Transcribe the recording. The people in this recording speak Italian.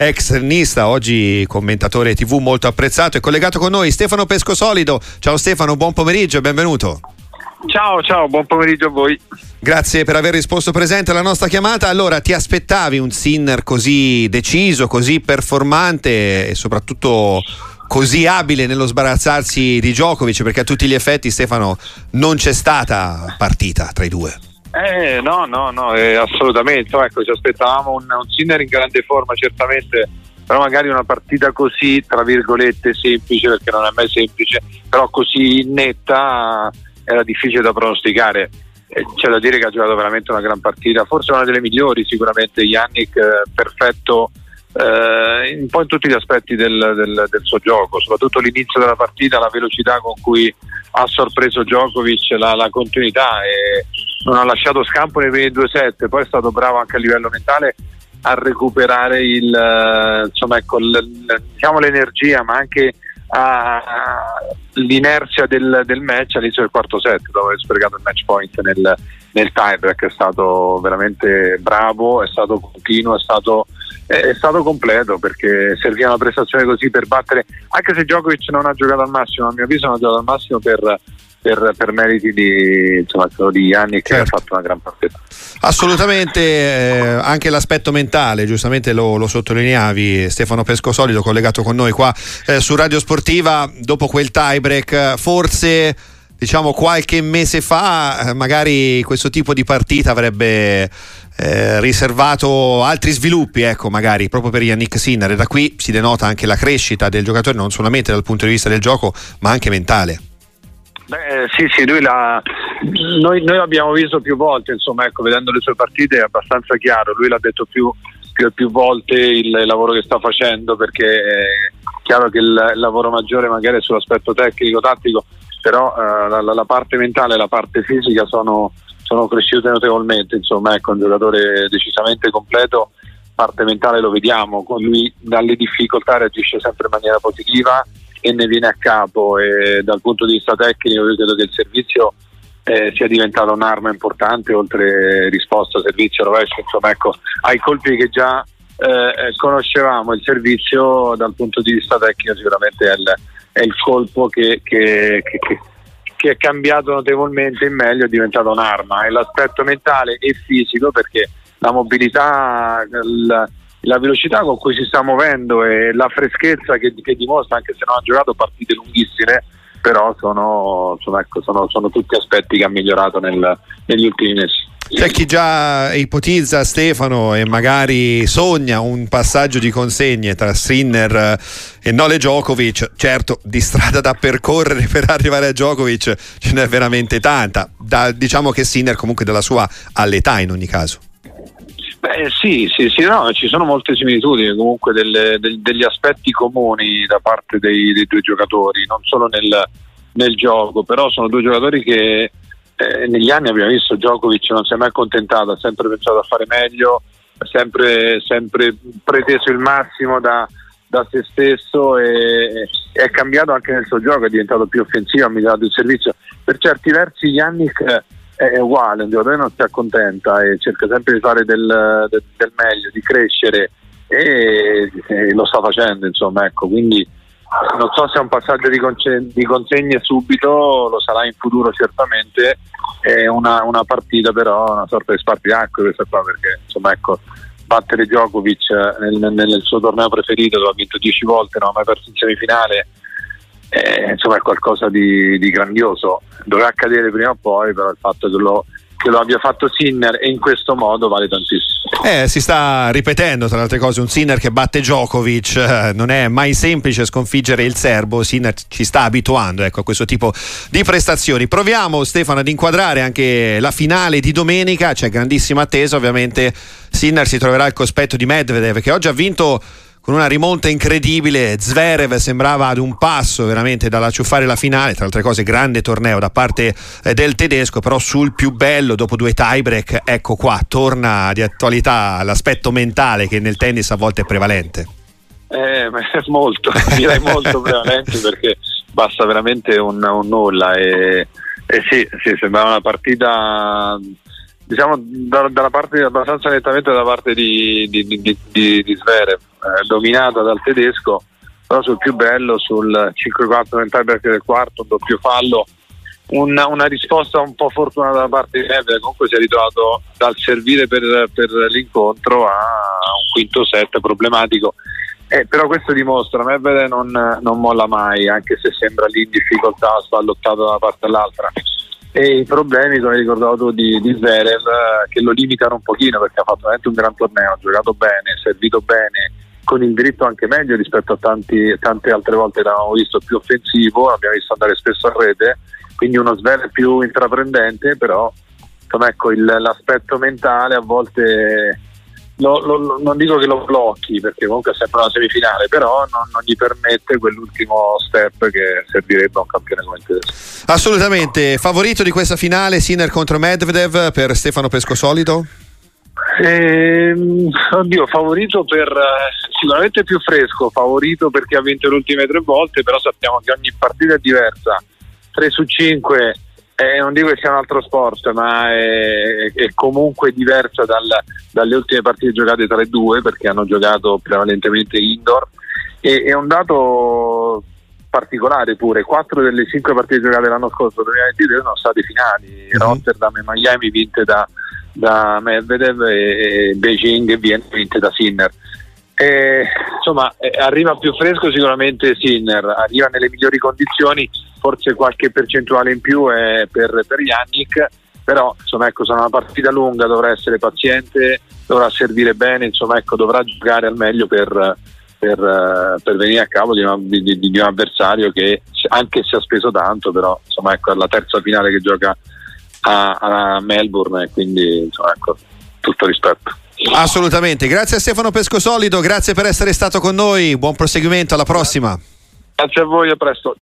ex tennista, oggi commentatore TV molto apprezzato. È collegato con noi Stefano Pescosolido. Ciao Stefano, buon pomeriggio e benvenuto. Ciao, ciao, buon pomeriggio a voi. Grazie per aver risposto presente alla nostra chiamata. Allora, ti aspettavi un Sinner così deciso, così performante e soprattutto così abile nello sbarazzarsi di Djokovic? Perché a tutti gli effetti, Stefano, non c'è stata partita tra i due. Eh, no, no, no, eh, assolutamente. Ecco, ci aspettavamo un, un Sinner in grande forma, certamente, però magari una partita così, tra virgolette, semplice, perché non è mai semplice, però così netta era difficile da pronosticare. Eh, c'è da dire che ha giocato veramente una gran partita, forse una delle migliori sicuramente, Yannick eh, perfetto eh, un po' in tutti gli aspetti del, del, del, suo gioco, soprattutto l'inizio della partita, la velocità con cui ha sorpreso Djokovic, la, la continuità e non ha lasciato scampo nei primi due set, poi è stato bravo anche a livello mentale a recuperare il, eh, insomma, ecco, l, diciamo l'energia, ma anche a, l'inerzia del, del, match all'inizio del quarto set, dopo aver sprecato il match point nel, nel tiebreak. È stato veramente bravo, è stato continuo, è stato, è stato completo perché serviva una prestazione così per battere, anche se Djokovic non ha giocato al massimo, a mio avviso non ha giocato al massimo per per, per, meriti di, insomma, di anni che certo. ha fatto una gran partita. Assolutamente, eh, anche l'aspetto mentale, giustamente lo, lo, sottolineavi, Stefano Pescosolido collegato con noi qua eh, su Radio Sportiva, dopo quel tie break, forse diciamo qualche mese fa magari questo tipo di partita avrebbe eh, riservato altri sviluppi, ecco, magari proprio per Yannick Sinner. E da qui si denota anche la crescita del giocatore, non solamente dal punto di vista del gioco, ma anche mentale. Beh, sì, sì, lui l'ha, noi, noi l'abbiamo visto più volte, insomma, ecco, vedendo le sue partite è abbastanza chiaro, lui l'ha detto più, più, più volte il, il, lavoro che sta facendo perché è chiaro che il, il lavoro maggiore magari è sull'aspetto tecnico, tattico, però eh, la, la, parte mentale e la parte fisica sono, sono cresciute notevolmente, insomma, ecco, un giocatore decisamente completo, parte mentale lo vediamo, con lui dalle difficoltà reagisce sempre in maniera positiva e ne viene a capo e dal punto di vista tecnico io credo che il servizio eh, sia diventato un'arma importante oltre risposta, servizio, rovescio, insomma ecco, ai colpi che già eh, conoscevamo il servizio dal punto di vista tecnico sicuramente è il, è il colpo che, che, che, che, è cambiato notevolmente in meglio, è diventato un'arma. E l'aspetto mentale e fisico perché la mobilità, il, la velocità con cui si sta muovendo e la freschezza che, che dimostra, anche se non ha giocato partite lunghissime, però sono, sono, ecco, sono, sono tutti aspetti che ha migliorato nel, negli ultimi mesi. C'è chi già ipotizza Stefano e magari sogna un passaggio di consegne tra Sinner e Nole Djokovic. Certo, di strada da percorrere per arrivare a Djokovic ce n'è veramente tanta. Da, diciamo che Sinner comunque della sua all'età in ogni caso. Beh, sì, sì, sì no, ci sono molte similitudini comunque delle, del, degli aspetti comuni da parte dei, dei due giocatori, non solo nel, nel, gioco, però sono due giocatori che eh, negli anni abbiamo visto Djokovic non si è mai accontentato, ha sempre pensato a fare meglio, ha sempre, sempre preteso il massimo da, da se stesso e, è cambiato anche nel suo gioco, è diventato più offensivo, ha migliorato il servizio. Per certi versi Yannick è uguale, un giocatore non si accontenta e cerca sempre di fare del, del, del meglio, di crescere e, e, lo sta facendo, insomma, ecco, quindi non so se è un passaggio di, conce- di consegne subito, lo sarà in futuro certamente, è una, una partita però, una sorta di spartiacque questa qua, perché insomma ecco, battere Djokovic nel, nel, suo torneo preferito, dove ha vinto 10 volte, non ha mai perso in semifinale, eh, insomma è qualcosa di, di, grandioso. Dovrà accadere prima o poi, però il fatto che lo, che lo abbia fatto Sinner e in questo modo vale tantissimo. Eh, si sta ripetendo tra le altre cose un Sinner che batte Djokovic, eh, non è mai semplice sconfiggere il serbo, Sinner ci sta abituando ecco, a questo tipo di prestazioni. Proviamo Stefano ad inquadrare anche la finale di domenica, c'è grandissima attesa ovviamente, Sinner si troverà al cospetto di Medvedev che oggi ha vinto con una rimonta incredibile. Zverev sembrava ad un passo veramente dall'acciuffare la finale. Tra altre cose, grande torneo da parte eh, del tedesco, però sul più bello, dopo due tiebreak, ecco qua, torna di attualità l'aspetto mentale che nel tennis a volte è prevalente. Eh, molto, direi molto prevalente perché basta veramente un, un nulla. E, e sì, sì, sembrava una partita diciamo da, dalla parte abbastanza nettamente dalla parte di, di, di, di, di Zverev eh, dominata dal tedesco, però sul più bello, sul 5-4 nel tiebreak del quarto, un doppio fallo, una, una, risposta un po' fortunata da parte di Medvedev, comunque si è ritrovato dal servire per, per l'incontro a un quinto set problematico. Eh, però questo dimostra Medvedev non, non, molla mai, anche se sembra lì in difficoltà, sta lottato da una parte all'altra. E i problemi, come hai ricordato tu, di, di Zverev, che lo limitano un pochino perché ha fatto veramente un gran torneo, ha giocato bene, servito bene, con il diritto anche meglio rispetto a tanti, tante altre volte l'abbiamo visto più offensivo, l'abbiamo visto andare spesso a rete quindi uno Sven più intraprendente, però ecco, il, l'aspetto mentale a volte lo, lo, non dico che lo blocchi perché comunque è sempre una semifinale, però non, non, gli permette quell'ultimo step che servirebbe a un campione come il tedesco. Assolutamente, favorito di questa finale Sinner contro Medvedev per Stefano Pescosolito? Ehm, oddio, favorito per eh, sicuramente più fresco, favorito perché ha vinto le ultime tre volte, però sappiamo che ogni partita è diversa 3 su 5 eh, non dico che sia un altro sport, ma è, è comunque diversa dal, dalle ultime partite giocate tra i due perché hanno giocato prevalentemente indoor. E, è un dato particolare pure: 4 delle 5 partite giocate l'anno scorso, 2023, sono state finali. Mm-hmm. Rotterdam e Miami vinte da, da Medvedev e, Beijing e Vienna vinte da Sinner. E, insomma, eh, arriva più fresco sicuramente Sinner, arriva nelle migliori condizioni forse qualche percentuale in più è per, per Yannick, però insomma ecco sarà una partita lunga, dovrà essere paziente, dovrà servire bene, insomma ecco dovrà giocare al meglio per, per, per venire a capo di, una, di, di, un avversario che anche se ha speso tanto, però insomma ecco è la terza finale che gioca a, a Melbourne e quindi insomma ecco tutto rispetto. Assolutamente, grazie a Stefano Pescosolido, grazie per essere stato con noi, buon proseguimento, alla prossima. Grazie a voi, a presto.